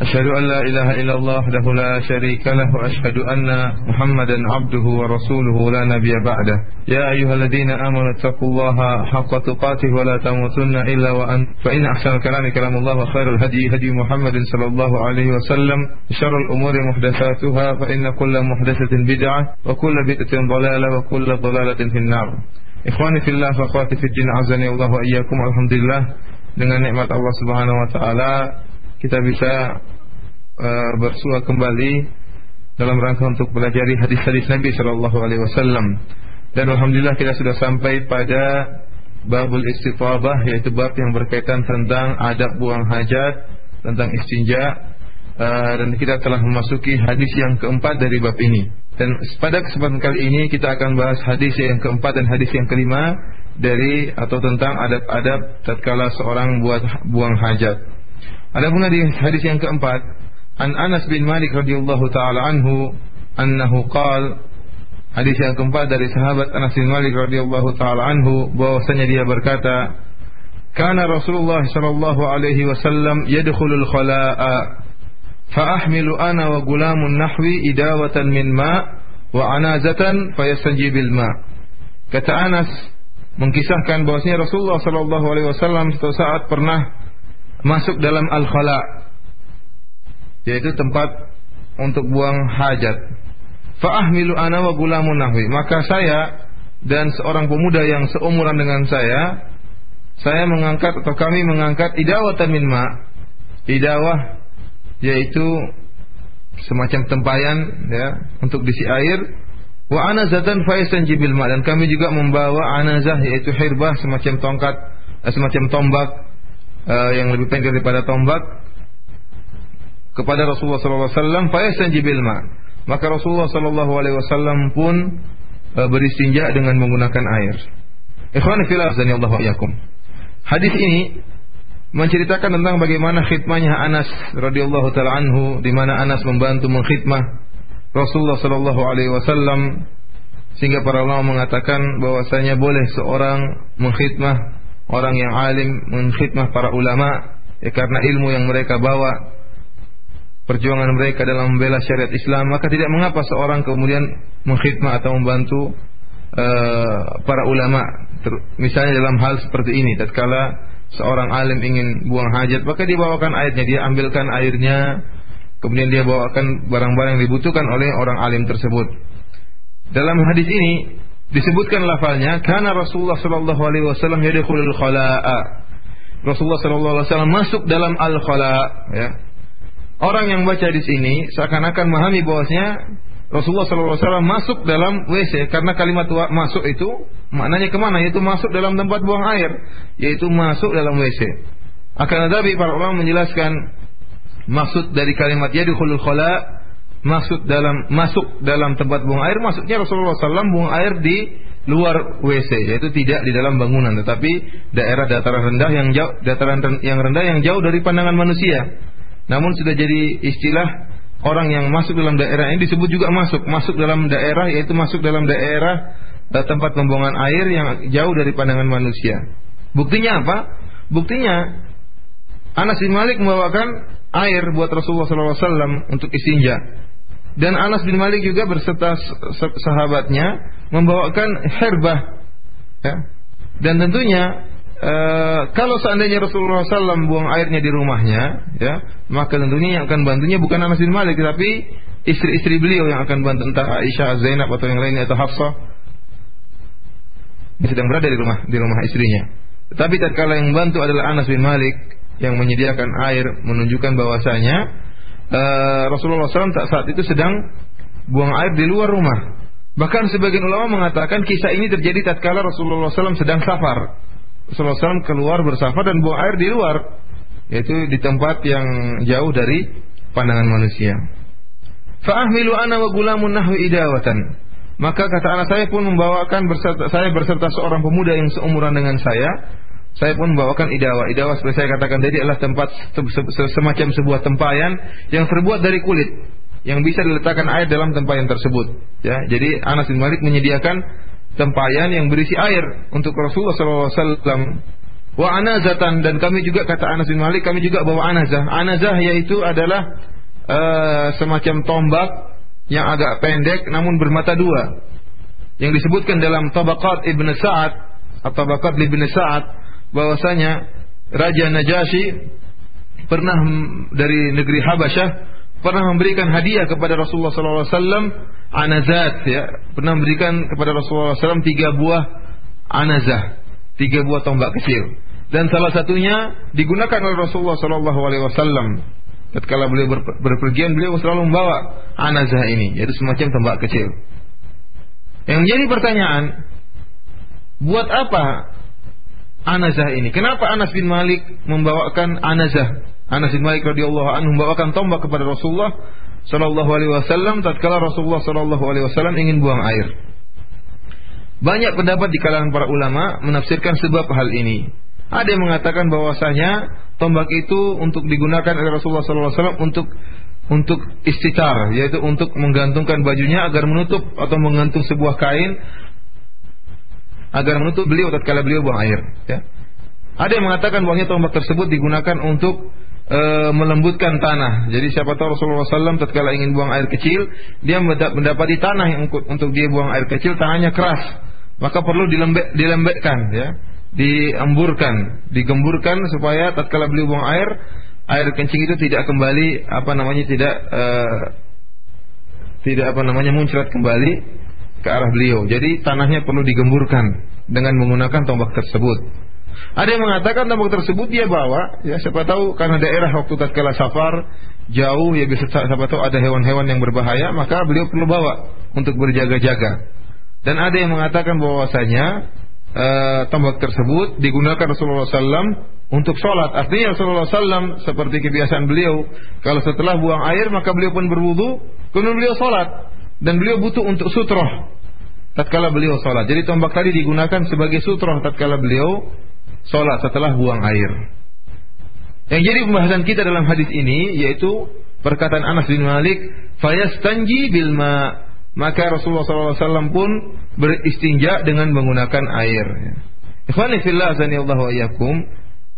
أشهد أن لا إله إلا الله وحده لا شريك له وأشهد أن محمدا عبده ورسوله لا نبي بعده. يا أيها الذين آمنوا اتقوا الله حق تقاته ولا تموتن إلا وأن فإن أحسن الكلام كلام الله وخير الهدي هدي محمد صلى الله عليه وسلم شر الأمور محدثاتها فإن كل محدثة بدعة وكل بدعة ضلالة وكل ضلالة في النار. إخواني في الله فأخواتي في الدين عزني الله وإياكم الحمد لله dengan nikmat Allah Subhanahu wa taala. Kita bisa uh, bersua kembali dalam rangka untuk belajar hadis-hadis Nabi Shallallahu Alaihi Wasallam. Dan alhamdulillah kita sudah sampai pada babul istitabah yaitu bab yang berkaitan tentang adab buang hajat, tentang istinja uh, dan kita telah memasuki hadis yang keempat dari bab ini. Dan pada kesempatan kali ini kita akan bahas hadis yang keempat dan hadis yang kelima dari atau tentang adab-adab tatkala seorang buat buang hajat. Adapun hadis hadis yang keempat, An Anas bin Malik radhiyallahu taala anhu annahu qala Hadis yang keempat dari sahabat Anas bin Malik radhiyallahu taala anhu bahwasanya dia berkata, "Kana Rasulullah sallallahu alaihi wasallam yadkhulul khala'a فأحمل أنا وغلام نحوي إداوة من ماء وعنازة فيستنجي بالماء kata Anas mengkisahkan bahwasanya Rasulullah sallallahu alaihi wasallam suatu saat pernah masuk dalam al-khala yaitu tempat untuk buang hajat. Fa'ahmilu ana wa gulamun nahwi. Maka saya dan seorang pemuda yang seumuran dengan saya saya mengangkat atau kami mengangkat idawatan min ma. Idawah yaitu semacam tempayan ya untuk diisi air wa anazatan faisan jibil ma dan kami juga membawa anazah yaitu hirbah semacam tongkat eh, semacam tombak uh, yang lebih pendek daripada tombak kepada Rasulullah fayasan jibil ma. Maka Rasulullah SAW pun uh, beristinja dengan menggunakan air. Ikhwan fillah Allah yakum. Hadis ini menceritakan tentang bagaimana khidmahnya Anas radhiyallahu taala anhu di mana Anas membantu mengkhidmah Rasulullah sallallahu alaihi wasallam sehingga para ulama mengatakan bahwasanya boleh seorang mengkhidmah orang yang alim menkhidmah para ulama ya karena ilmu yang mereka bawa perjuangan mereka dalam membela syariat Islam maka tidak mengapa seorang kemudian mengkhidmah atau membantu uh, para ulama misalnya dalam hal seperti ini tatkala seorang alim ingin buang hajat maka dibawakan airnya dia ambilkan airnya kemudian dia bawakan barang-barang yang dibutuhkan oleh orang alim tersebut. Dalam hadis ini disebutkan lafalnya karena Rasulullah sallallahu alaihi wasallam yadkhulul khala'a. Rasulullah sallallahu alaihi wasallam masuk dalam al-khala ya. Orang yang baca di sini seakan-akan memahami bahwasanya Rasulullah sallallahu alaihi wasallam masuk dalam WC karena kalimat masuk itu maknanya ke mana? Yaitu masuk dalam tempat buang air, yaitu masuk dalam WC. Akan tetapi para ulama menjelaskan maksud dari kalimat yadkhulul khala masuk dalam masuk dalam tempat buang air. Maksudnya Rasulullah SAW buang air di luar WC yaitu tidak di dalam bangunan tetapi daerah dataran rendah yang jauh dataran yang rendah yang jauh dari pandangan manusia. Namun sudah jadi istilah orang yang masuk dalam daerah ini disebut juga masuk. Masuk dalam daerah yaitu masuk dalam daerah eh, tempat pembuangan air yang jauh dari pandangan manusia. Buktinya apa? Buktinya Anas bin Malik membawakan air buat Rasulullah SAW untuk istinja dan Anas bin Malik juga berserta sahabatnya membawakan herbah ya. dan tentunya e, kalau seandainya Rasulullah SAW buang airnya di rumahnya ya maka tentunya yang akan bantunya bukan Anas bin Malik tapi istri-istri beliau yang akan bantu entah Aisyah Zainab atau yang lainnya atau Hafsah yang sedang berada di rumah di rumah istrinya tetapi tatkala yang bantu adalah Anas bin Malik yang menyediakan air menunjukkan bahwasanya uh, Rasulullah SAW saat itu sedang buang air di luar rumah. Bahkan sebagian ulama mengatakan kisah ini terjadi tatkala Rasulullah SAW sedang safar. Rasulullah SAW keluar bersafar dan buang air di luar, yaitu di tempat yang jauh dari pandangan manusia. Fa'ahmilu ana wa gulamun nahwi idawatan. Maka kata anak saya pun membawakan berserta, saya berserta seorang pemuda yang seumuran dengan saya saya pun membawakan idawa. Idawa seperti saya katakan tadi adalah tempat semacam sebuah tempayan yang terbuat dari kulit. yang bisa diletakkan air dalam tempayan tersebut. Ya, jadi Anas bin Malik menyediakan tempayan yang berisi air untuk Rasulullah SAW. Wa anazatan dan kami juga kata Anas bin Malik kami juga bawa anazah. Anazah yaitu adalah uh, semacam tombak yang agak pendek namun bermata dua. Yang disebutkan dalam Tabaqat Ibn Sa'ad atau Tabaqat Ibn Sa'ad bahwasanya Raja Najasyi pernah dari negeri Habasyah pernah memberikan hadiah kepada Rasulullah SAW anazat ya. Pernah memberikan kepada Rasulullah SAW tiga buah anazah tiga buah tombak kecil. Dan salah satunya digunakan oleh Rasulullah SAW ketika beliau berpergian beliau selalu membawa anazah ini yaitu semacam tombak kecil. Yang menjadi pertanyaan buat apa anazah ini kenapa Anas bin Malik membawakan anazah Anas bin Malik radhiyallahu anhu membawakan tombak kepada Rasulullah sallallahu alaihi wasallam tatkala Rasulullah sallallahu alaihi wasallam ingin buang air. Banyak pendapat di kalangan para ulama menafsirkan sebab hal ini. Ada yang mengatakan bahwasanya tombak itu untuk digunakan oleh Rasulullah sallallahu alaihi wasallam untuk untuk istitar, yaitu untuk menggantungkan bajunya agar menutup atau menggantung sebuah kain agar menutup beliau tatkala beliau buang air. Ya. Ada yang mengatakan bahwa tombak tersebut digunakan untuk e, melembutkan tanah. Jadi siapa tahu Rasulullah SAW tatkala ingin buang air kecil, dia mendapati tanah yang untuk dia buang air kecil tanahnya keras, maka perlu dilembek, dilembekkan, ya, diemburkan, digemburkan supaya tatkala beliau buang air, air kencing itu tidak kembali apa namanya tidak e, tidak apa namanya muncrat kembali ke arah beliau. Jadi tanahnya perlu digemburkan dengan menggunakan tombak tersebut. Ada yang mengatakan tombak tersebut dia bawa, ya siapa tahu karena daerah waktu tatkala safar jauh ya bisa siapa tahu ada hewan-hewan yang berbahaya, maka beliau perlu bawa untuk berjaga-jaga. Dan ada yang mengatakan bahwasanya e, tombak tersebut digunakan Rasulullah SAW untuk sholat. Artinya Rasulullah SAW seperti kebiasaan beliau, kalau setelah buang air maka beliau pun berwudu, kemudian beliau sholat dan beliau butuh untuk sutroh tatkala beliau sholat. Jadi tombak tadi digunakan sebagai sutroh tatkala beliau sholat setelah buang air. Yang jadi pembahasan kita dalam hadis ini yaitu perkataan Anas bin Malik, "Fayastanji bil ma." Maka Rasulullah SAW pun beristinja dengan menggunakan air. Ikhwani fillah azani Allah wa iyyakum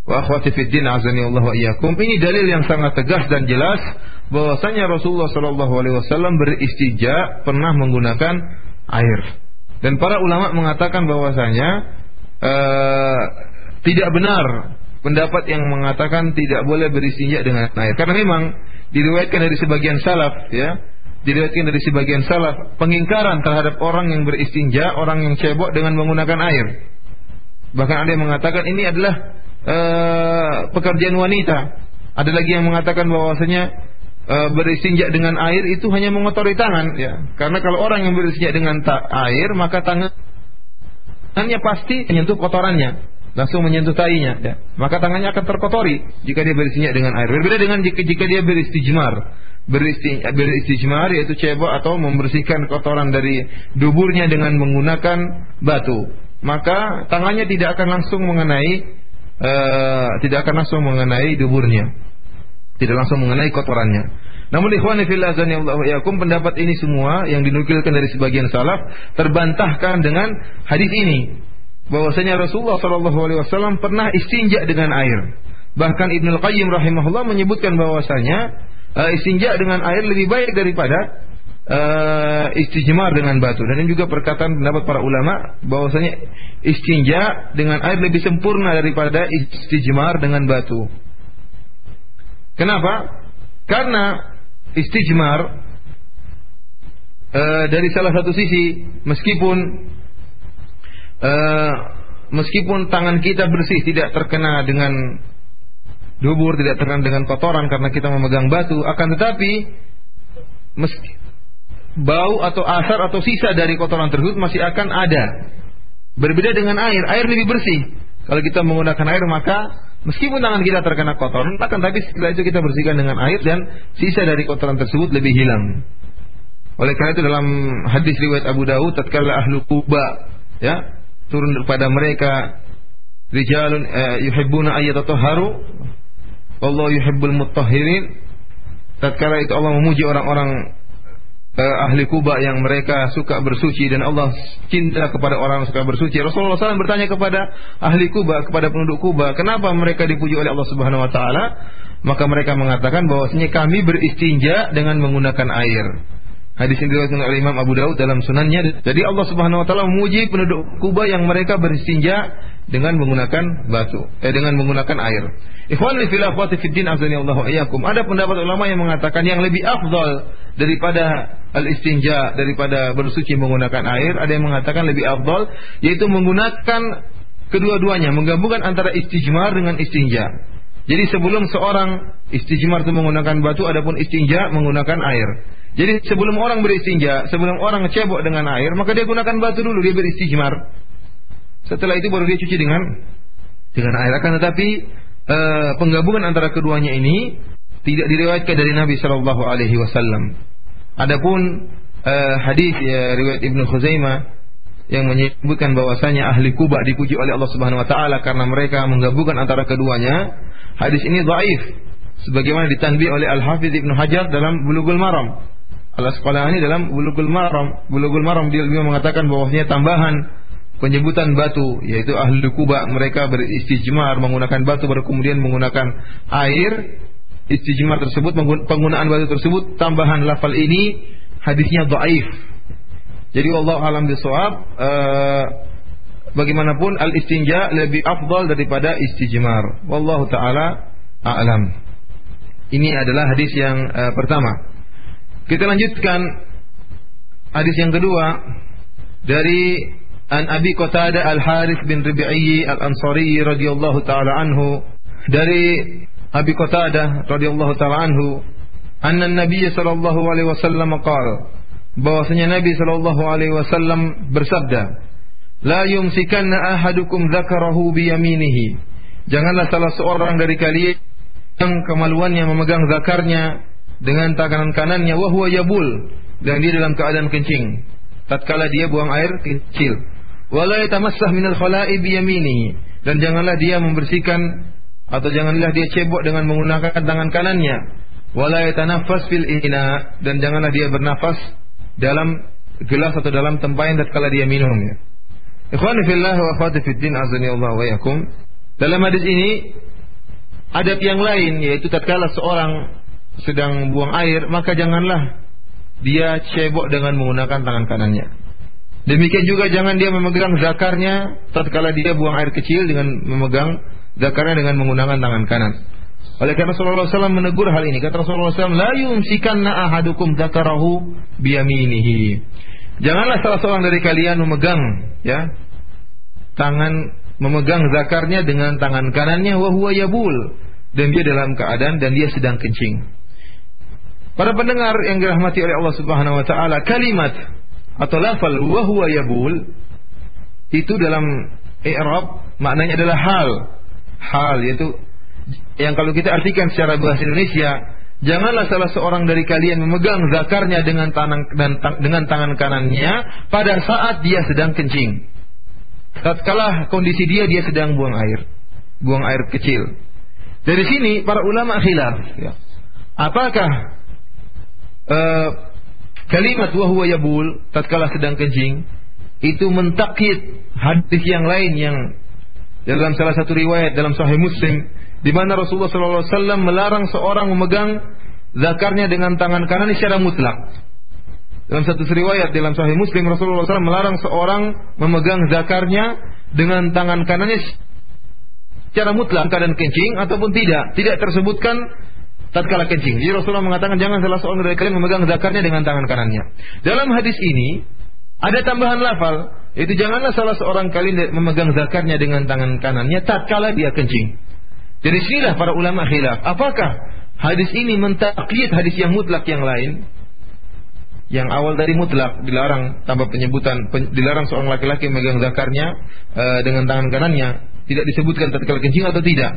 wa akhwati wa. Ini dalil yang sangat tegas dan jelas bahwasanya Rasulullah SAW beristinja pernah menggunakan air. Dan para ulama mengatakan bahwasanya uh, tidak benar pendapat yang mengatakan tidak boleh beristinja dengan air. Karena memang diriwayatkan dari sebagian salaf ya, diriwayatkan dari sebagian salaf pengingkaran terhadap orang yang beristinja, orang yang cebok dengan menggunakan air. Bahkan ada yang mengatakan ini adalah uh, pekerjaan wanita. Ada lagi yang mengatakan bahwasanya uh, beristinja dengan air itu hanya mengotori tangan ya. Karena kalau orang yang beristinja dengan air maka tangannya pasti menyentuh kotorannya langsung menyentuh tainya, ya. maka tangannya akan terkotori jika dia berisinya dengan air. Berbeda dengan jika, jika dia beristijmar, beristi, beristijmar yaitu cebok atau membersihkan kotoran dari duburnya dengan menggunakan batu, maka tangannya tidak akan langsung mengenai uh, tidak akan langsung mengenai duburnya, tidak langsung mengenai kotorannya. Namun ikhwan fillah Allah yakum pendapat ini semua yang dinukilkan dari sebagian salaf terbantahkan dengan hadis ini bahwasanya Rasulullah Shallallahu Alaihi Wasallam pernah istinja dengan air. Bahkan Ibnu Qayyim rahimahullah menyebutkan bahwasanya uh, istinja dengan air lebih baik daripada uh, istijmar dengan batu. Dan ini juga perkataan pendapat para ulama bahwasanya istinja dengan air lebih sempurna daripada istijmar dengan batu. Kenapa? Karena istijmar uh, dari salah satu sisi meskipun uh, meskipun tangan kita bersih tidak terkena dengan dubur, tidak terkena dengan kotoran karena kita memegang batu, akan tetapi meski, bau atau asar atau sisa dari kotoran tersebut masih akan ada. Berbeda dengan air, air lebih bersih. Kalau kita menggunakan air maka meskipun tangan kita terkena kotoran, akan tapi setelah itu kita bersihkan dengan air dan sisa dari kotoran tersebut lebih hilang. Oleh karena itu dalam hadis riwayat Abu Dawud tatkala ahlu Kuba ya turun kepada mereka rijalun uh, yuhibbuna ayyatatahharu wallahu yuhibbul mutahhirin tatkala itu Allah memuji orang-orang uh, ahli Kuba yang mereka suka bersuci dan Allah cinta kepada orang yang suka bersuci. Rasulullah SAW bertanya kepada ahli Kuba, kepada penduduk Kuba, kenapa mereka dipuji oleh Allah Subhanahu Wa Taala? Maka mereka mengatakan bahwasanya kami beristinja dengan menggunakan air. Hadis yang diriwayatkan oleh Imam Abu Daud dalam sunannya. Jadi Allah Subhanahu wa taala memuji penduduk Kuba yang mereka beristinja dengan menggunakan batu, eh dengan menggunakan air. Ikhwan fil akhwati fid din azani Allah. Ada pendapat ulama yang mengatakan yang lebih afdal daripada al-istinja daripada bersuci menggunakan air, ada yang mengatakan lebih afdal yaitu menggunakan kedua-duanya, menggabungkan antara istijmar dengan istinja. Jadi sebelum seorang istijmar itu menggunakan batu, adapun istinja menggunakan air. Jadi sebelum orang beristinja, sebelum orang cebok dengan air, maka dia gunakan batu dulu, dia beristijmar. Setelah itu baru dia cuci dengan dengan air. Akan tetapi e, penggabungan antara keduanya ini tidak diriwayatkan dari Nabi Shallallahu Alaihi Wasallam. Adapun e, hadis ya, riwayat Ibnu Khuzaimah yang menyebutkan bahwasanya ahli Kuba dipuji oleh Allah Subhanahu Wa Taala karena mereka menggabungkan antara keduanya. Hadis ini dhaif sebagaimana ditanbih oleh Al Hafidz Ibnu Hajar dalam Bulughul Maram. Al-Asqalani dalam Bulughul Maram, Bulughul Maram dia mengatakan bahwasanya tambahan penyebutan batu yaitu ahli Kuba mereka beristijmar menggunakan batu baru kemudian menggunakan air istijmar tersebut penggunaan batu tersebut tambahan lafal ini hadisnya dhaif. Jadi Allah alam bisawab uh, bagaimanapun al istinja lebih afdal daripada istijmar. Wallahu taala a'lam. Ini adalah hadis yang uh, pertama. Kita lanjutkan hadis yang kedua dari An Abi Qatada Al Harith bin Rabi'i Al Ansari radhiyallahu taala anhu dari Abi Qatada radhiyallahu taala anhu anna Nabi sallallahu alaihi wasallam qala bahwasanya Nabi sallallahu alaihi wasallam bersabda la yumsikanna ahadukum dzakarahu bi yaminihi janganlah salah seorang dari kalian yang kemaluannya memegang zakarnya dengan tangan kanannya wahwa yabul dan dia dalam keadaan kencing. Tatkala dia buang air kecil. Wala yatamassah minal khala'i biyaminihi. Dan janganlah dia membersihkan atau janganlah dia cebok dengan menggunakan tangan kanannya. Wala yatanaffas fil ina. Dan janganlah dia bernafas dalam gelas atau dalam tempayan tatkala dia minum ya ikhwani fillah wa akhwati fid din azani Allah wa yakum dalam hadis ini adab yang lain yaitu tatkala seorang sedang buang air, maka janganlah dia cebok dengan menggunakan tangan kanannya. Demikian juga jangan dia memegang zakarnya tatkala dia buang air kecil dengan memegang zakarnya dengan menggunakan tangan kanan. Oleh karena Rasulullah SAW menegur hal ini. Kata Rasulullah SAW, La yumsikanna ahadukum zakarahu biyaminihi. Janganlah salah seorang dari kalian memegang ya tangan memegang zakarnya dengan tangan kanannya wa yabul dan dia dalam keadaan dan dia sedang kencing. Para pendengar yang dirahmati oleh Allah Subhanahu wa taala, kalimat atau lafal wa huwa yabul itu dalam i'rab maknanya adalah hal. Hal yaitu yang kalau kita artikan secara bahasa Indonesia, janganlah salah seorang dari kalian memegang zakarnya dengan tangan dan dengan tangan kanannya pada saat dia sedang kencing. Tatkala kondisi dia dia sedang buang air, buang air kecil. Dari sini para ulama khilaf, ya. Apakah uh, kalimat wahwa yabul tatkala sedang kencing itu mentakid hadis yang lain yang dalam salah satu riwayat dalam Sahih Muslim di mana Rasulullah SAW melarang seorang memegang zakarnya dengan tangan kanan secara mutlak. Dalam satu riwayat dalam Sahih Muslim Rasulullah SAW melarang seorang memegang zakarnya dengan tangan kanannya secara mutlak keadaan kencing ataupun tidak. Tidak tersebutkan tatkala kencing. Jadi Rasulullah mengatakan jangan salah seorang dari kalian memegang zakarnya dengan tangan kanannya. Dalam hadis ini ada tambahan lafal, itu janganlah salah seorang kalian memegang zakarnya dengan tangan kanannya tatkala dia kencing. Jadi sinilah para ulama khilaf. Apakah hadis ini mentakyid hadis yang mutlak yang lain? Yang awal dari mutlak dilarang tanpa penyebutan dilarang seorang laki-laki memegang zakarnya uh, dengan tangan kanannya tidak disebutkan tatkala kencing atau tidak.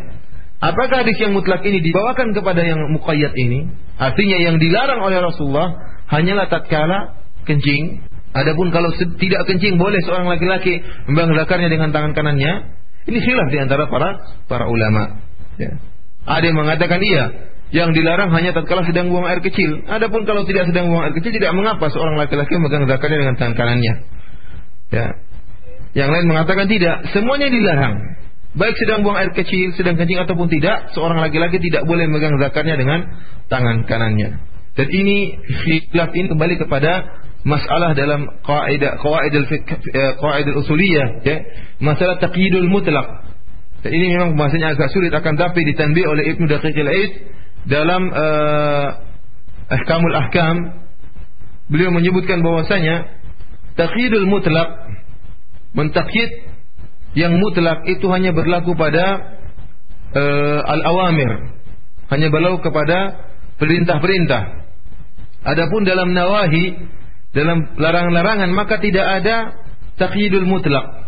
Apakah hadis yang mutlak ini dibawakan kepada yang muqayyad ini? Artinya yang dilarang oleh Rasulullah hanyalah tatkala kencing. Adapun kalau tidak kencing boleh seorang laki-laki membuang zakarnya dengan tangan kanannya. Ini khilaf di antara para para ulama. Ya. Ada yang mengatakan iya. yang dilarang hanya tatkala sedang buang air kecil. Adapun kalau tidak sedang buang air kecil tidak mengapa seorang laki-laki memegang zakarnya dengan tangan kanannya. Ya. Yang lain mengatakan tidak, semuanya dilarang. Baik sedang buang air kecil, sedang kencing ataupun tidak, seorang laki-laki tidak boleh memegang zakarnya dengan tangan kanannya. Dan ini khilaf ini kembali kepada masalah dalam kaidah qawaidul eh, usuliyah ya, masalah taqyidul mutlak. Dan ini memang bahasanya agak sulit akan tapi ditanbih oleh Ibnu Daqiqil Aid dalam uh, Ahkamul Ahkam. Beliau menyebutkan bahwasanya taqyidul mutlak mentakyid yang mutlak itu hanya berlaku pada uh, al-awamir. Hanya berlaku kepada perintah-perintah. Adapun dalam nawahi dalam larangan-larangan maka tidak ada taqyidul mutlak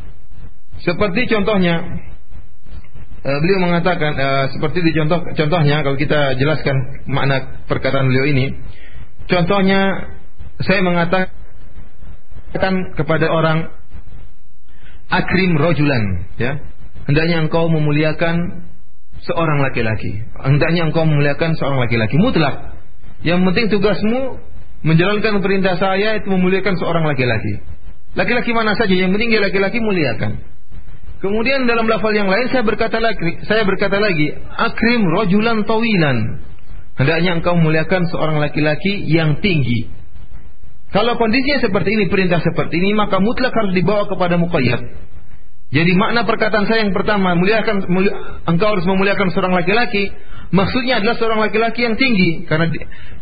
seperti contohnya uh, beliau mengatakan uh, seperti di contoh contohnya kalau kita jelaskan makna perkataan beliau ini contohnya saya mengatakan kepada orang akrim rojulan ya. Hendaknya engkau memuliakan seorang laki-laki. Hendaknya engkau memuliakan seorang laki-laki. Mutlak. Yang penting tugasmu menjalankan perintah saya itu memuliakan seorang laki-laki laki-laki mana saja yang penting dia laki-laki muliakan Kemudian dalam lafal yang lain saya berkata lagi, saya berkata lagi, akrim rojulan tawilan. Hendaknya engkau memuliakan seorang laki-laki yang tinggi. Kalau kondisinya seperti ini, perintah seperti ini, maka mutlak harus dibawa kepada muqayyad. Jadi makna perkataan saya yang pertama, muliakan mulia, engkau harus memuliakan seorang laki-laki, maksudnya adalah seorang laki-laki yang tinggi karena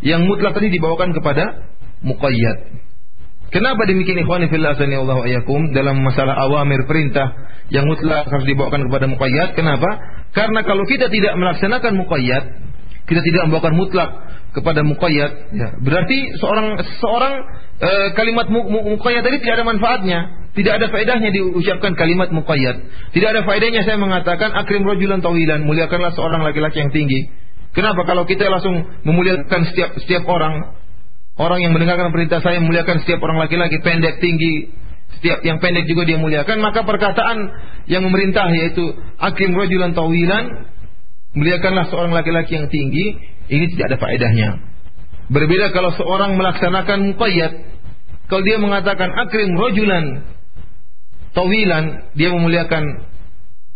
yang mutlak tadi dibawakan kepada muqayyad. Kenapa demikian ikhwani fillah Allah ayakum dalam masalah awamir perintah yang mutlak harus dibawakan kepada muqayyad? Kenapa? Karena kalau kita tidak melaksanakan muqayyad, kita tidak membawakan mutlak kepada muqayyad, ya, berarti seorang seorang e, kalimat muqayyad tadi tidak ada manfaatnya, tidak ada faedahnya diucapkan kalimat muqayyad. Tidak ada faedahnya saya mengatakan akrim rojulan tawilan, muliakanlah seorang laki-laki yang tinggi. Kenapa kalau kita langsung memuliakan setiap setiap orang Orang yang mendengarkan perintah saya memuliakan setiap orang laki-laki pendek tinggi, setiap yang pendek juga dia muliakan, maka perkataan yang memerintah yaitu akim rojulan tawilan, muliakanlah seorang laki-laki yang tinggi, ini tidak ada faedahnya. Berbeda kalau seorang melaksanakan muqayyad, kalau dia mengatakan akrim rojulan tawilan, dia memuliakan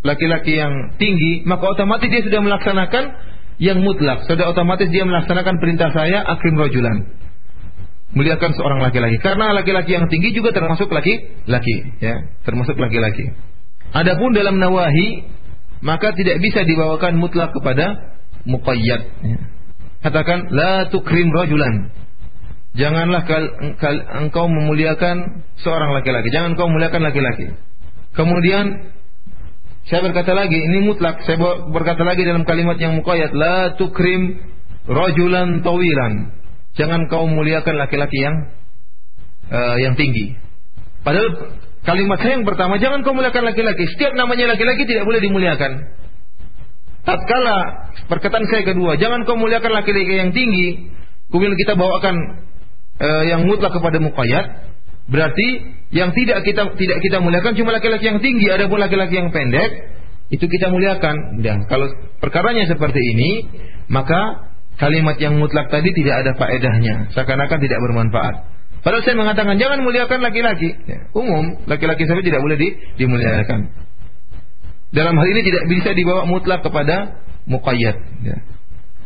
laki-laki yang tinggi, maka otomatis dia sudah melaksanakan yang mutlak. Sudah otomatis dia melaksanakan perintah saya akrim rojulan muliakan seorang laki-laki karena laki-laki yang tinggi juga termasuk laki-laki ya termasuk laki-laki adapun dalam nawahi maka tidak bisa dibawakan mutlak kepada muqayyad ya. Katakan la tukrim rajulan janganlah kal, kal, engkau memuliakan seorang laki-laki jangan engkau memuliakan laki-laki kemudian saya berkata lagi ini mutlak saya berkata lagi dalam kalimat yang muqayyad la tukrim rajulan tawilan jangan kau muliakan laki-laki yang uh, yang tinggi. Padahal kalimat saya yang pertama, jangan kau muliakan laki-laki. Setiap namanya laki-laki tidak boleh dimuliakan. Tatkala perkataan saya kedua, jangan kau muliakan laki-laki yang tinggi. Kemudian kita bawakan uh, yang mutlak kepada muqayyad. Berarti yang tidak kita tidak kita muliakan cuma laki-laki yang tinggi, ada pun laki-laki yang pendek itu kita muliakan. Dan kalau perkaranya seperti ini, maka kalimat yang mutlak tadi tidak ada faedahnya, seakan-akan tidak bermanfaat. Padahal saya mengatakan jangan muliakan laki-laki. Ya, umum, laki-laki saja tidak boleh di, dimuliakan. Dalam hal ini tidak bisa dibawa mutlak kepada muqayyad. Ya.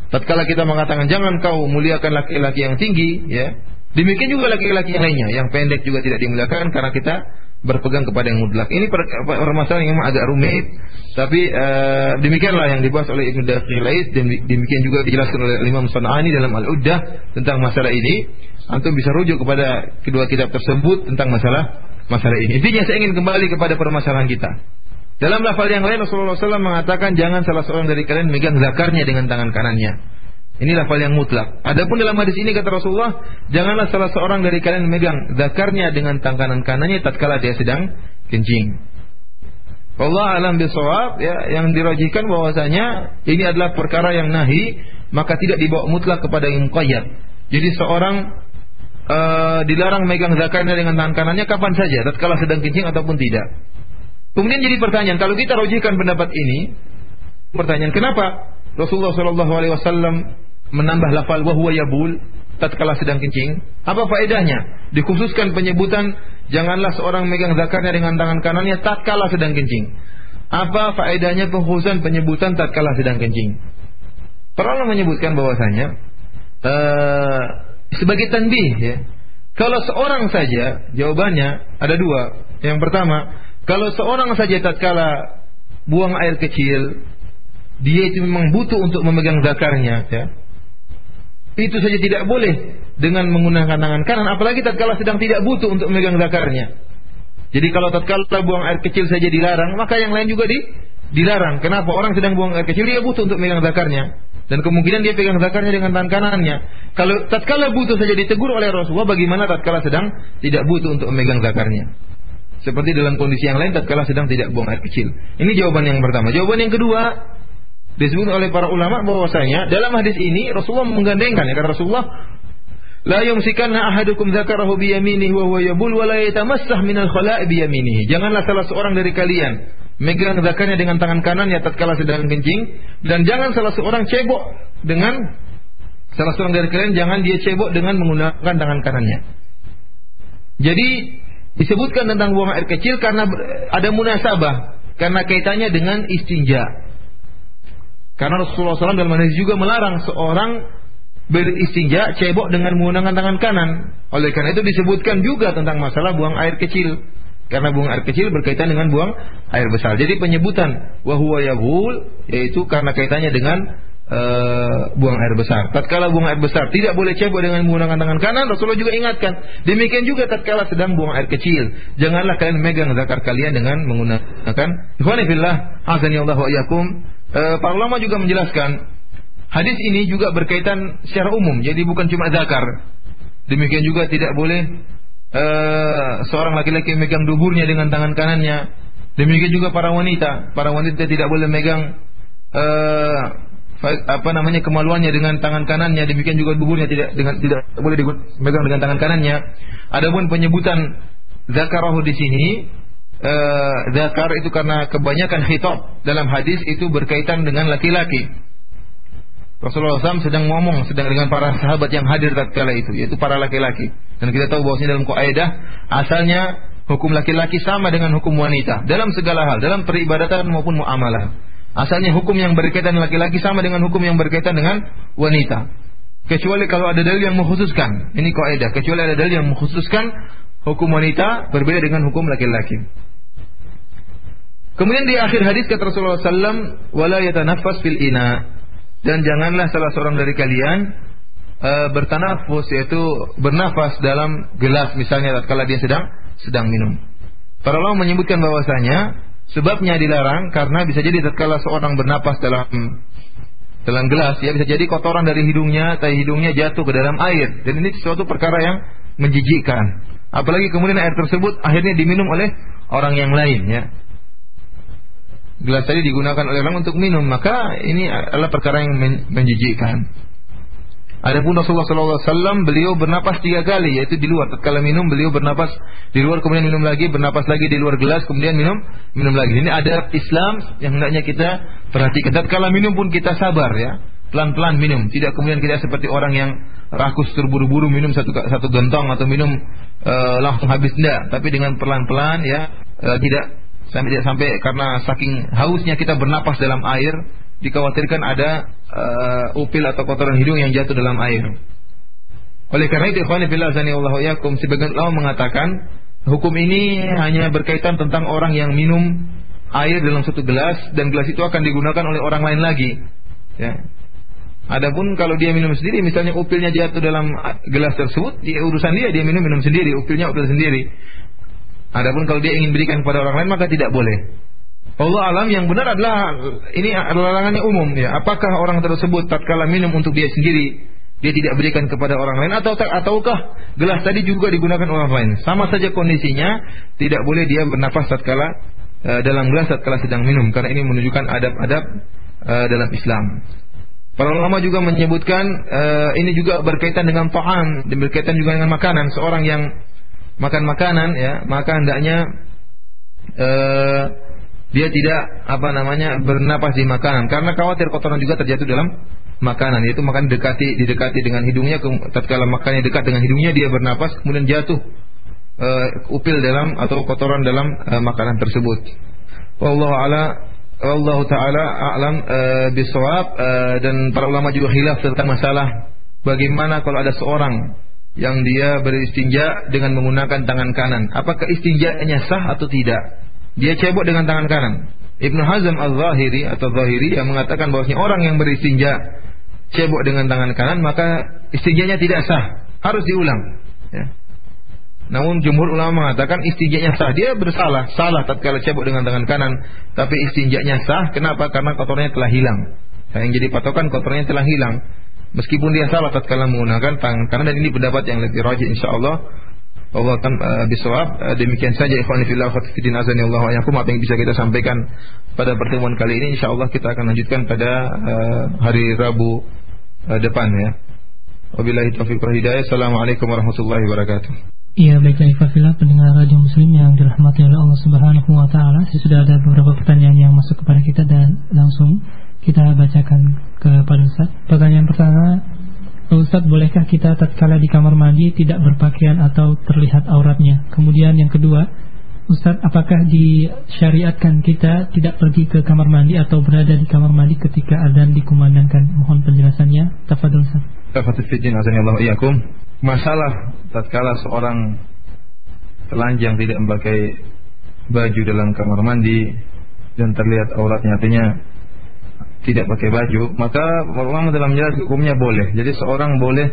Tatkala kita mengatakan jangan kau muliakan laki-laki yang tinggi, ya. Demikian juga laki-laki yang lainnya, yang pendek juga tidak dimuliakan karena kita berpegang kepada yang mutlak. Ini permasalahan yang agak rumit, tapi uh, demikianlah yang dibahas oleh Ibnu dan demikian juga dijelaskan oleh Imam Sanani dalam Al-Uddah tentang masalah ini. Antum bisa rujuk kepada kedua kitab tersebut tentang masalah masalah ini. Intinya saya ingin kembali kepada permasalahan kita. Dalam lafal yang lain Rasulullah SAW mengatakan jangan salah seorang dari kalian megang zakarnya dengan tangan kanannya. Ini lafal yang mutlak. Adapun dalam hadis ini kata Rasulullah, janganlah salah seorang dari kalian memegang zakarnya dengan tangan kanannya tatkala dia sedang kencing. Allah alam bisawab ya yang dirajikan bahwasanya ini adalah perkara yang nahi maka tidak dibawa mutlak kepada yang muqayyad. Jadi seorang uh, dilarang megang zakarnya dengan tangan kanannya kapan saja tatkala sedang kencing ataupun tidak. Kemudian jadi pertanyaan kalau kita rojikan pendapat ini pertanyaan kenapa Rasulullah Shallallahu alaihi wasallam menambah lafal wa huwa yabul tatkala sedang kencing? Apa faedahnya? Dikhususkan penyebutan janganlah seorang megang zakarnya dengan tangan kanannya tatkala sedang kencing. Apa faedahnya pengkhususan penyebutan tatkala sedang kencing? Ulama menyebutkan bahwasanya uh, sebagai tanbih ya. Kalau seorang saja, jawabannya ada dua. Yang pertama, kalau seorang saja tatkala buang air kecil, dia itu memang butuh untuk memegang zakarnya, ya. Itu saja tidak boleh dengan menggunakan tangan kanan, apalagi tatkala sedang tidak butuh untuk memegang zakarnya. Jadi kalau tatkala buang air kecil saja dilarang, maka yang lain juga di, dilarang. Kenapa? Orang sedang buang air kecil dia butuh untuk memegang zakarnya. Dan kemungkinan dia pegang zakarnya dengan tangan kanannya. Kalau tatkala butuh saja ditegur oleh Rasulullah, bagaimana tatkala sedang tidak butuh untuk memegang zakarnya? Seperti dalam kondisi yang lain tatkala sedang tidak buang air kecil. Ini jawaban yang pertama. Jawaban yang kedua disebut oleh para ulama bahwasanya dalam hadis ini Rasulullah menggandengkan ya karena Rasulullah La yumsikanna ahadukum dzakarahu bi yaminihi wa huwa yabul wa la yatamassah minal khala'i bi yaminihi. Janganlah salah seorang dari kalian megang zakarnya dengan tangan kanan ya tatkala sedang kencing dan jangan salah seorang cebok dengan salah seorang dari kalian jangan dia cebok dengan menggunakan tangan kanannya. Jadi disebutkan tentang buang air kecil karena ada munasabah karena kaitannya dengan istinja. Karena Rasulullah SAW dalam hadis juga melarang seorang beristinja cebok dengan menggunakan tangan kanan. Oleh karena itu disebutkan juga tentang masalah buang air kecil. Karena buang air kecil berkaitan dengan buang air besar. Jadi penyebutan wahwa yaitu karena kaitannya dengan uh, buang air besar. Tatkala buang air besar tidak boleh cebok dengan menggunakan tangan kanan. Rasulullah juga ingatkan. Demikian juga tatkala sedang buang air kecil. Janganlah kalian megang zakar kalian dengan menggunakan Ikhwanifillah azani Allah wa iyyakum. Uh, para ulama juga menjelaskan hadis ini juga berkaitan secara umum. Jadi bukan cuma zakar. Demikian juga tidak boleh uh, seorang laki-laki megang duburnya dengan tangan kanannya. Demikian juga para wanita. Para wanita tidak boleh megang uh, apa namanya kemaluannya dengan tangan kanannya. Demikian juga duburnya tidak dengan tidak boleh dimegang dengan tangan kanannya. Adapun penyebutan zakarahu di sini uh, zakar itu karena kebanyakan khitab dalam hadis itu berkaitan dengan laki-laki. Rasulullah SAW sedang ngomong sedang dengan para sahabat yang hadir tatkala itu yaitu para laki-laki dan kita tahu bahwasanya dalam kaidah asalnya hukum laki-laki sama dengan hukum wanita dalam segala hal dalam peribadatan maupun muamalah asalnya hukum yang berkaitan laki-laki sama dengan hukum yang berkaitan dengan wanita. Kecuali kalau ada dalil yang mengkhususkan. Ini kaidah kecuali ada dalil yang mengkhususkan hukum wanita berbeda dengan hukum laki-laki. Kemudian di akhir hadis kata Rasulullah SAW, wala yatanaffas fil ina. Dan janganlah salah seorang dari kalian uh, bertanafus yaitu bernafas dalam gelas misalnya tatkala dia sedang sedang minum. Para ulama menyebutkan bahwasanya sebabnya dilarang karena bisa jadi tatkala seorang bernapas dalam dalam gelas ya bisa jadi kotoran dari hidungnya tai hidungnya jatuh ke dalam air dan ini sesuatu perkara yang menjijikkan. Apalagi kemudian air tersebut akhirnya diminum oleh orang yang lain ya gelas tadi digunakan oleh orang untuk minum, maka ini adalah perkara yang men menjijikkan. Adapun Rasulullah SAW beliau bernapas tiga kali yaitu di luar. Tatkala minum beliau bernapas di luar kemudian minum lagi, bernapas lagi di luar gelas kemudian minum minum lagi. Ini ada Islam yang hendaknya kita perhatikan. Tatkala minum pun kita sabar ya, pelan-pelan minum. Tidak kemudian kita seperti orang yang rakus terburu-buru minum satu satu gentong atau minum uh, langsung habis tidak, tapi dengan pelan-pelan ya uh, tidak sampai tidak sampai karena saking hausnya kita bernapas dalam air dikhawatirkan ada uh, upil atau kotoran hidung yang jatuh dalam air. Oleh karena itu ikhwan fillah Allah yakum sebagian ulama mengatakan hukum ini hanya berkaitan tentang orang yang minum air dalam satu gelas dan gelas itu akan digunakan oleh orang lain lagi. Ya. Adapun kalau dia minum sendiri, misalnya upilnya jatuh dalam gelas tersebut, dia urusan dia, dia minum minum sendiri, upilnya upil sendiri. Adapun kalau dia ingin berikan kepada orang lain maka tidak boleh. Allah alam yang benar adalah ini larangannya umum ya. Apakah orang tersebut tatkala minum untuk dia sendiri dia tidak berikan kepada orang lain atau ataukah gelas tadi juga digunakan orang lain? Sama saja kondisinya, tidak boleh dia bernafas tatkala uh, dalam gelas tatkala sedang minum karena ini menunjukkan adab-adab uh, dalam Islam. Para ulama juga menyebutkan uh, ini juga berkaitan dengan ta'am, berkaitan juga dengan makanan. Seorang yang makan makanan ya, maka hendaknya uh, dia tidak apa namanya bernapas di makanan karena khawatir kotoran juga terjatuh dalam makanan yaitu makan dekati didekati dengan hidungnya tatkala makannya dekat dengan hidungnya dia bernapas kemudian jatuh uh, upil dalam atau kotoran dalam uh, makanan tersebut. Wallahu ala Allah taala a'lam uh, bisawab uh, dan para ulama juga khilaf tentang masalah bagaimana kalau ada seorang yang dia beristinja dengan menggunakan tangan kanan. Apakah istinjanya sah atau tidak? Dia cebok dengan tangan kanan. Ibnu Hazm al-Zahiri atau Zahiri yang mengatakan bahwasanya orang yang beristinja cebok dengan tangan kanan maka istinjanya tidak sah, harus diulang. Ya. Namun jumhur ulama mengatakan istinjanya sah. Dia bersalah, salah tatkala cebok dengan tangan kanan, tapi istinjanya sah. Kenapa? Karena kotornya telah hilang. Nah, yang jadi patokan kotornya telah hilang. Meskipun dia salah tatkala menggunakan tangan kanan dan ini pendapat yang lebih rajih insyaallah Allah akan uh, bisawab. Uh, demikian saja ikhwan fillah wa fiddin azani Allah wa yakum apa yang bisa kita sampaikan pada pertemuan kali ini insyaallah kita akan lanjutkan pada uh, hari Rabu uh, depan ya. Wabillahi taufiq wal hidayah. Assalamualaikum warahmatullahi wabarakatuh. Iya baiklah Ikhwafillah pendengar radio muslim yang dirahmati oleh Allah subhanahu wa ta'ala Sudah ada beberapa pertanyaan yang masuk kepada kita dan langsung kita bacakan kepada Ustaz Pertanyaan pertama Ustaz, bolehkah kita tatkala di kamar mandi tidak berpakaian atau terlihat auratnya? Kemudian yang kedua, Ustaz, apakah disyariatkan kita tidak pergi ke kamar mandi atau berada di kamar mandi ketika azan dikumandangkan? Mohon penjelasannya. Tafadhol Ustaz. Tafadhol fiddin azanillahu iyyakum. Masalah tatkala seorang telanjang tidak memakai baju dalam kamar mandi dan terlihat auratnya artinya tidak pakai baju, maka ulama dalam jelas hukumnya boleh. Jadi seorang boleh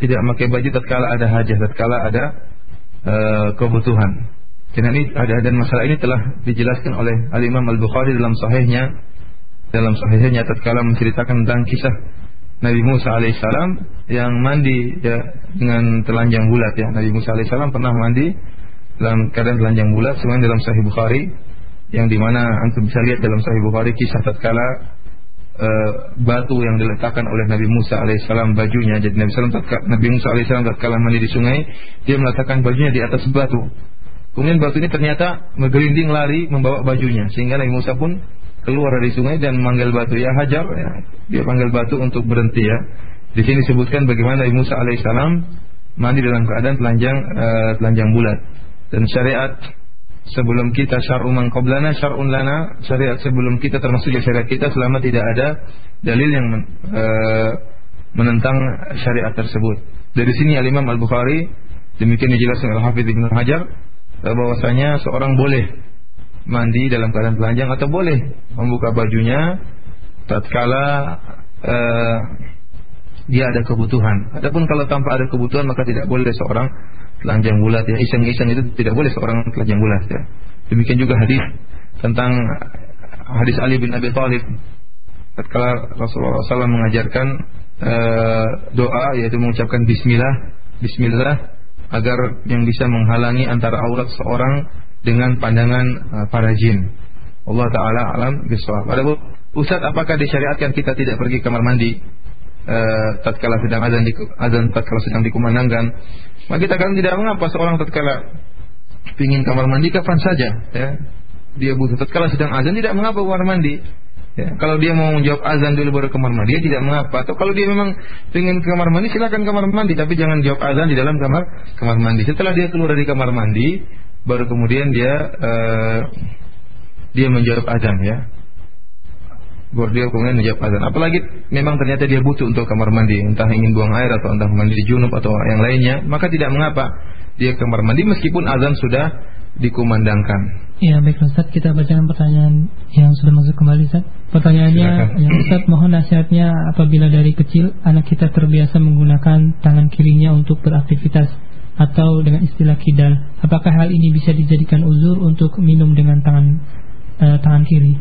tidak pakai baju tatkala ada hajat, tatkala ada uh, kebutuhan. Karena ini ada dan masalah ini telah dijelaskan oleh Al Imam Al Bukhari dalam sahihnya dalam sahihnya tatkala menceritakan tentang kisah Nabi Musa alaihissalam yang mandi ya dengan telanjang bulat ya. Nabi Musa alaihissalam pernah mandi dalam keadaan telanjang bulat semuanya dalam Sahih Bukhari yang di mana antum bisa lihat dalam Sahih Bukhari kisah tatkala uh, batu yang diletakkan oleh Nabi Musa alaihissalam bajunya. Jadi Nabi, Salam Nabi Musa alaihissalam tatkala mandi di sungai, dia meletakkan bajunya di atas batu. Kemudian batu ini ternyata menggelinding lari membawa bajunya, sehingga Nabi Musa pun keluar dari sungai dan memanggil batu ya hajar, ya. dia panggil batu untuk berhenti ya. Di sini disebutkan bagaimana Nabi Musa alaihissalam mandi dalam keadaan telanjang uh, telanjang bulat dan syariat sebelum kita syar'un man qablana syar'un lana syariat sebelum kita termasuk syariat kita selama tidak ada dalil yang e, menentang syariat tersebut. Dari sini Al-Imam Al-Bukhari demikian dijelaskan Al-Hafidz Ibnu Hajar eh, bahwasanya seorang boleh mandi dalam keadaan telanjang atau boleh membuka bajunya tatkala e, dia ada kebutuhan. Adapun kalau tanpa ada kebutuhan maka tidak boleh seorang telanjang bulat ya iseng-iseng itu tidak boleh seorang telanjang bulat ya. Demikian juga hadis tentang hadis Ali bin Abi Thalib. Ketika Rasulullah SAW mengajarkan uh, doa yaitu mengucapkan Bismillah Bismillah agar yang bisa menghalangi antara aurat seorang dengan pandangan uh, para jin. Allah Taala alam bisawab. Adapun Ustaz apakah disyariatkan kita tidak pergi kamar mandi uh, tatkala sedang azan di azan tatkala sedang dikumandangkan maka kita akan tidak mengapa seorang tatkala ingin kamar mandi kapan saja, ya. Dia butuh tatkala sedang azan tidak mengapa kamar mandi. Ya, kalau dia mau menjawab azan dulu baru kamar mandi, dia tidak mengapa. Atau kalau dia memang ingin ke kamar mandi, silakan kamar mandi, tapi jangan jawab azan di dalam kamar kamar mandi. Setelah dia keluar dari kamar mandi, baru kemudian dia uh, dia menjawab azan ya. Dia kemudian menjawab azan. Apalagi memang ternyata dia butuh untuk kamar mandi, entah ingin buang air atau entah mandi junub atau yang lainnya, maka tidak mengapa dia ke kamar mandi meskipun azan sudah dikumandangkan. Ya baik Ustaz. Kita bacakan pertanyaan yang sudah masuk kembali Ustaz. Pertanyaannya yang Ustaz mohon nasihatnya. Apabila dari kecil anak kita terbiasa menggunakan tangan kirinya untuk beraktivitas Atau dengan istilah kidal. Apakah hal ini bisa dijadikan uzur untuk minum dengan tangan uh, tangan kiri?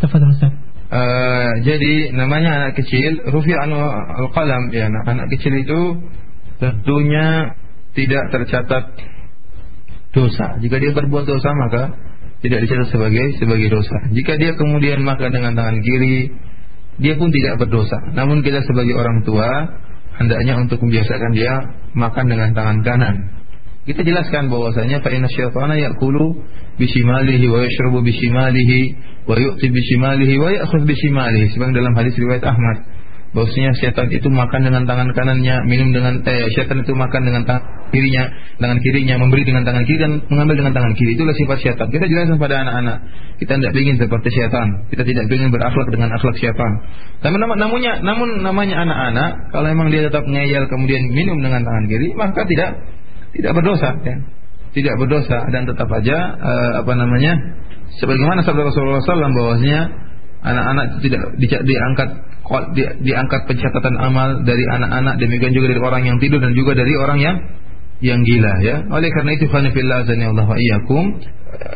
Tafadhol Ustaz uh, Jadi namanya anak kecil Rufi anu al-qalam ya, anak, anak kecil itu tentunya tidak tercatat dosa. Jika dia berbuat dosa maka tidak dicatat sebagai sebagai dosa. Jika dia kemudian makan dengan tangan kiri, dia pun tidak berdosa. Namun kita sebagai orang tua hendaknya untuk membiasakan dia makan dengan tangan kanan. Kita jelaskan bahwasanya fa inna syaitana ya'kulu bishimalihi wa yashrabu bishimalihi wa yu'ti bishimalihi wa ya'khudh bishimalihi. Sebagaimana dalam hadis riwayat Ahmad bahwasanya setan itu makan dengan tangan kanannya, minum dengan eh setan itu makan dengan tangan kirinya, tangan kirinya memberi dengan tangan kiri dan mengambil dengan tangan kiri. Itulah sifat setan. Kita jelaskan pada anak-anak. Kita tidak ingin seperti setan. Kita tidak ingin berakhlak dengan akhlak setan. Tapi namunnya, namun namanya anak-anak, kalau memang dia tetap ngeyel kemudian minum dengan tangan kiri, maka tidak tidak berdosa. Ya. Tidak berdosa dan tetap aja uh, apa namanya sebagaimana sabda Rasulullah SAW bahwasanya anak-anak tidak di, diangkat di, diangkat pencatatan amal dari anak-anak demikian juga dari orang yang tidur dan juga dari orang yang yang gila ya. Oleh karena itu fanifillah Allah wa iyyakum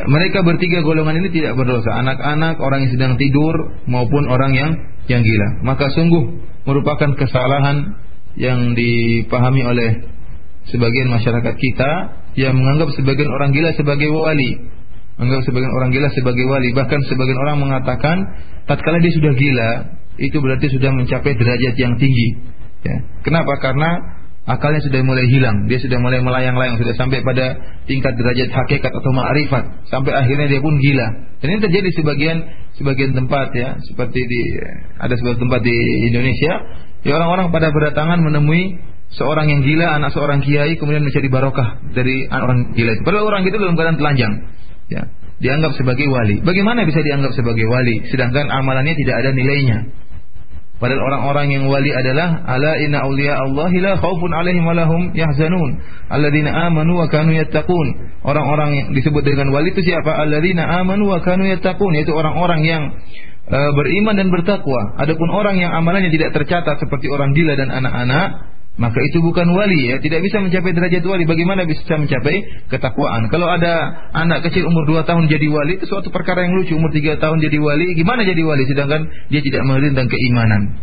mereka bertiga golongan ini tidak berdosa, anak-anak, orang yang sedang tidur maupun orang yang yang gila. Maka sungguh merupakan kesalahan yang dipahami oleh sebagian masyarakat kita yang menganggap sebagian orang gila sebagai wali menganggap sebagian orang gila sebagai wali. Bahkan sebagian orang mengatakan tatkala dia sudah gila, itu berarti sudah mencapai derajat yang tinggi. Ya. Kenapa? Karena akalnya sudah mulai hilang, dia sudah mulai melayang-layang, sudah sampai pada tingkat derajat hakikat atau ma'rifat, sampai akhirnya dia pun gila. Dan ini terjadi sebagian sebagian tempat ya, seperti di ada sebuah tempat di Indonesia, ya orang-orang pada berdatangan menemui seorang yang gila, anak seorang kiai, kemudian mencari barokah dari orang gila itu. Padahal orang itu dalam keadaan telanjang ya, dianggap sebagai wali. Bagaimana bisa dianggap sebagai wali sedangkan amalannya tidak ada nilainya? Padahal orang-orang yang wali adalah ala inna awliya Allah la khaufun alaihim wa yahzanun alladzina amanu wa kanu yattaqun. Orang-orang yang disebut dengan wali itu siapa? Alladzina amanu wa kanu yattaqun yaitu orang-orang yang uh, beriman dan bertakwa. Adapun orang yang amalannya tidak tercatat seperti orang gila dan anak-anak, maka itu bukan wali ya, tidak bisa mencapai derajat wali. Bagaimana bisa mencapai ketakwaan? Kalau ada anak kecil umur 2 tahun jadi wali itu suatu perkara yang lucu. Umur 3 tahun jadi wali, gimana jadi wali sedangkan dia tidak tentang keimanan.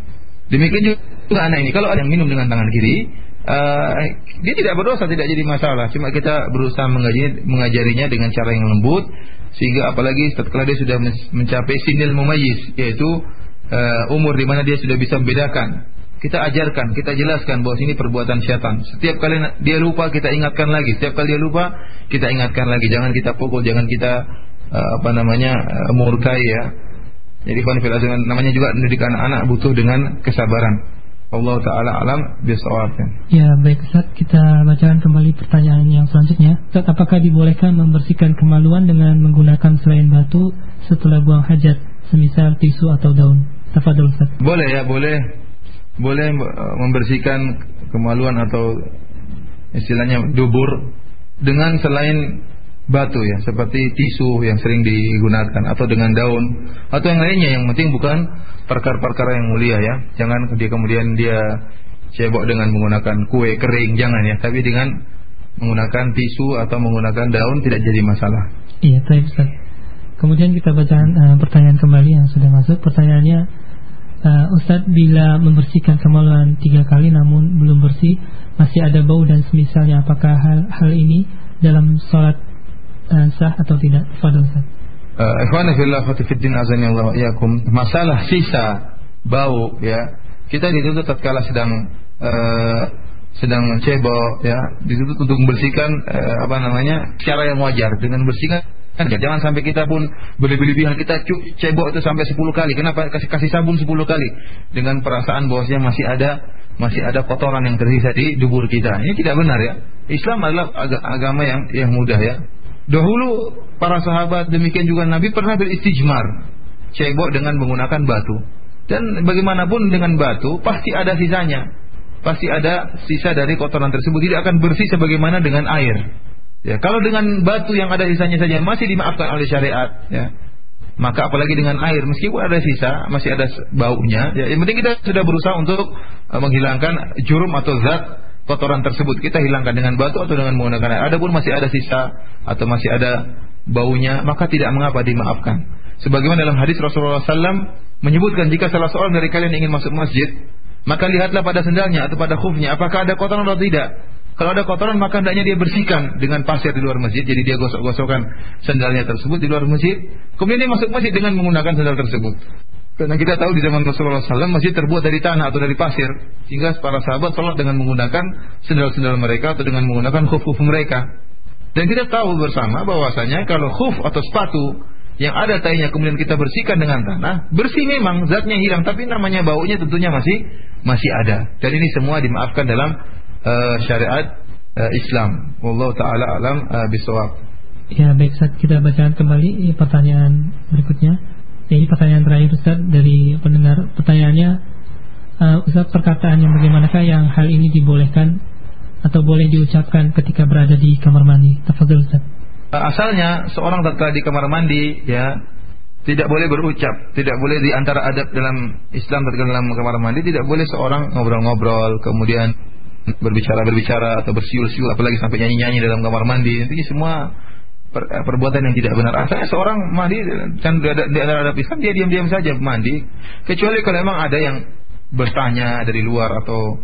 Demikian juga anak ini. Kalau ada yang minum dengan tangan kiri, uh, dia tidak berdosa, tidak jadi masalah. Cuma kita berusaha mengajarinya, mengajarinya dengan cara yang lembut sehingga apalagi setelah dia sudah mencapai sinil mumayyiz yaitu uh, umur di mana dia sudah bisa membedakan kita ajarkan, kita jelaskan bahwa ini perbuatan syaitan. Setiap kali dia lupa, kita ingatkan lagi. Setiap kali dia lupa, kita ingatkan lagi. Jangan kita pukul, jangan kita uh, apa namanya uh, murkai ya. Jadi konfil namanya juga mendidik anak-anak butuh dengan kesabaran. Allah taala alam bisawab. Ya, baik Ustaz, kita bacakan kembali pertanyaan yang selanjutnya. Ustaz, apakah dibolehkan membersihkan kemaluan dengan menggunakan selain batu setelah buang hajat, semisal tisu atau daun? Tafadhol Ustaz. Boleh ya, boleh boleh eh, membersihkan kemaluan atau istilahnya dubur dengan selain batu ya seperti tisu yang sering digunakan atau dengan daun atau yang lainnya. Yang penting bukan perkara-perkara yang mulia ya. Jangan dia kemudian dia cebok dengan menggunakan kue kering jangan ya. Tapi dengan menggunakan tisu atau menggunakan daun tidak jadi masalah. Iya baik Ustaz. Kemudian kita baca uh, pertanyaan kembali yang sudah masuk. Pertanyaannya uh, Ustadz bila membersihkan kemaluan tiga kali namun belum bersih masih ada bau dan semisalnya apakah hal hal ini dalam sholat uh, sah atau tidak? Fadil Ustaz. Uh, masalah sisa bau ya kita dituntut tatkala sedang uh, sedang cebok ya dituntut untuk membersihkan uh, apa namanya cara yang wajar dengan bersihkan Kan jangan sampai kita pun berlebih-lebihan kita cebok itu sampai 10 kali. Kenapa kasih kasih sabun 10 kali dengan perasaan bahwasanya masih ada masih ada kotoran yang tersisa di dubur kita. Ini tidak benar ya. Islam adalah agama yang yang mudah ya. Dahulu para sahabat demikian juga Nabi pernah beristijmar cebok dengan menggunakan batu. Dan bagaimanapun dengan batu pasti ada sisanya. Pasti ada sisa dari kotoran tersebut tidak akan bersih sebagaimana dengan air. Ya, kalau dengan batu yang ada sisanya saja masih dimaafkan oleh syariat, ya. Maka apalagi dengan air, meskipun ada sisa, masih ada baunya, ya, yang penting kita sudah berusaha untuk uh, menghilangkan jurum atau zat kotoran tersebut. Kita hilangkan dengan batu atau dengan menggunakan air. Adapun masih ada sisa atau masih ada baunya, maka tidak mengapa dimaafkan. Sebagaimana dalam hadis Rasulullah SAW menyebutkan jika salah seorang dari kalian ingin masuk masjid, maka lihatlah pada sendalnya atau pada khufnya apakah ada kotoran atau tidak. Kalau ada kotoran maka hendaknya dia bersihkan dengan pasir di luar masjid. Jadi dia gosok-gosokkan sandalnya tersebut di luar masjid. Kemudian dia masuk masjid dengan menggunakan sandal tersebut. Karena kita tahu di zaman Rasulullah SAW masjid terbuat dari tanah atau dari pasir. Sehingga para sahabat sholat dengan menggunakan sandal-sandal mereka atau dengan menggunakan khuf-khuf mereka. Dan kita tahu bersama bahwasanya kalau khuf atau sepatu yang ada tainya kemudian kita bersihkan dengan tanah, bersih memang zatnya hilang tapi namanya baunya tentunya masih masih ada. Dan ini semua dimaafkan dalam uh, syariat uh, Islam. Allah taala alam uh, bisawab. Ya, baik saat kita bacakan kembali pertanyaan berikutnya. Ini pertanyaan terakhir Ustaz dari pendengar. Pertanyaannya uh, Ustaz perkataan yang bagaimanakah yang hal ini dibolehkan atau boleh diucapkan ketika berada di kamar mandi? Tafadhol Ustaz. Asalnya seorang tatkala di kamar mandi ya tidak boleh berucap, tidak boleh di antara adab dalam Islam tatkala dalam kamar mandi tidak boleh seorang ngobrol-ngobrol kemudian berbicara-berbicara atau bersiul-siul apalagi sampai nyanyi-nyanyi dalam kamar mandi. Ini semua per, eh, perbuatan yang tidak benar. Asalnya seorang mandi kan di adab Islam dia diam-diam saja mandi kecuali kalau memang ada yang bertanya dari luar atau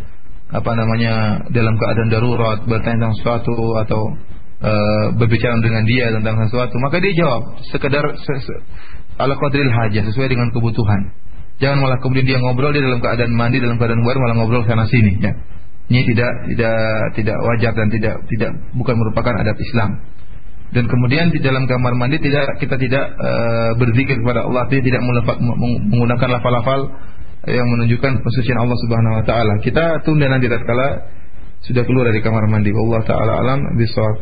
apa namanya dalam keadaan darurat bertanya tentang sesuatu atau uh, berbicara dengan dia tentang sesuatu maka dia jawab sekedar se -se ala qadril hajah sesuai dengan kebutuhan jangan malah kemudian dia ngobrol dia dalam keadaan mandi dalam keadaan luar malah ngobrol sana sini ya ini tidak tidak tidak wajar dan tidak tidak bukan merupakan adab Islam dan kemudian di dalam kamar mandi tidak kita tidak uh, berzikir kepada Allah tidak menggunakan lafal-lafal yang menunjukkan kesucian Allah Subhanahu wa taala. Kita tunda nanti tatkala sudah keluar dari kamar mandi. Allah taala alam bisawab.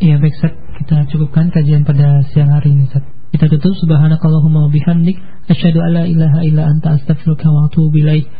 Iya baik Ustaz, kita cukupkan kajian pada siang hari ini Ustaz. Kita tutup subhanakallahumma wa bihamdik asyhadu alla ilaha illa anta astaghfiruka wa atubu ilaik.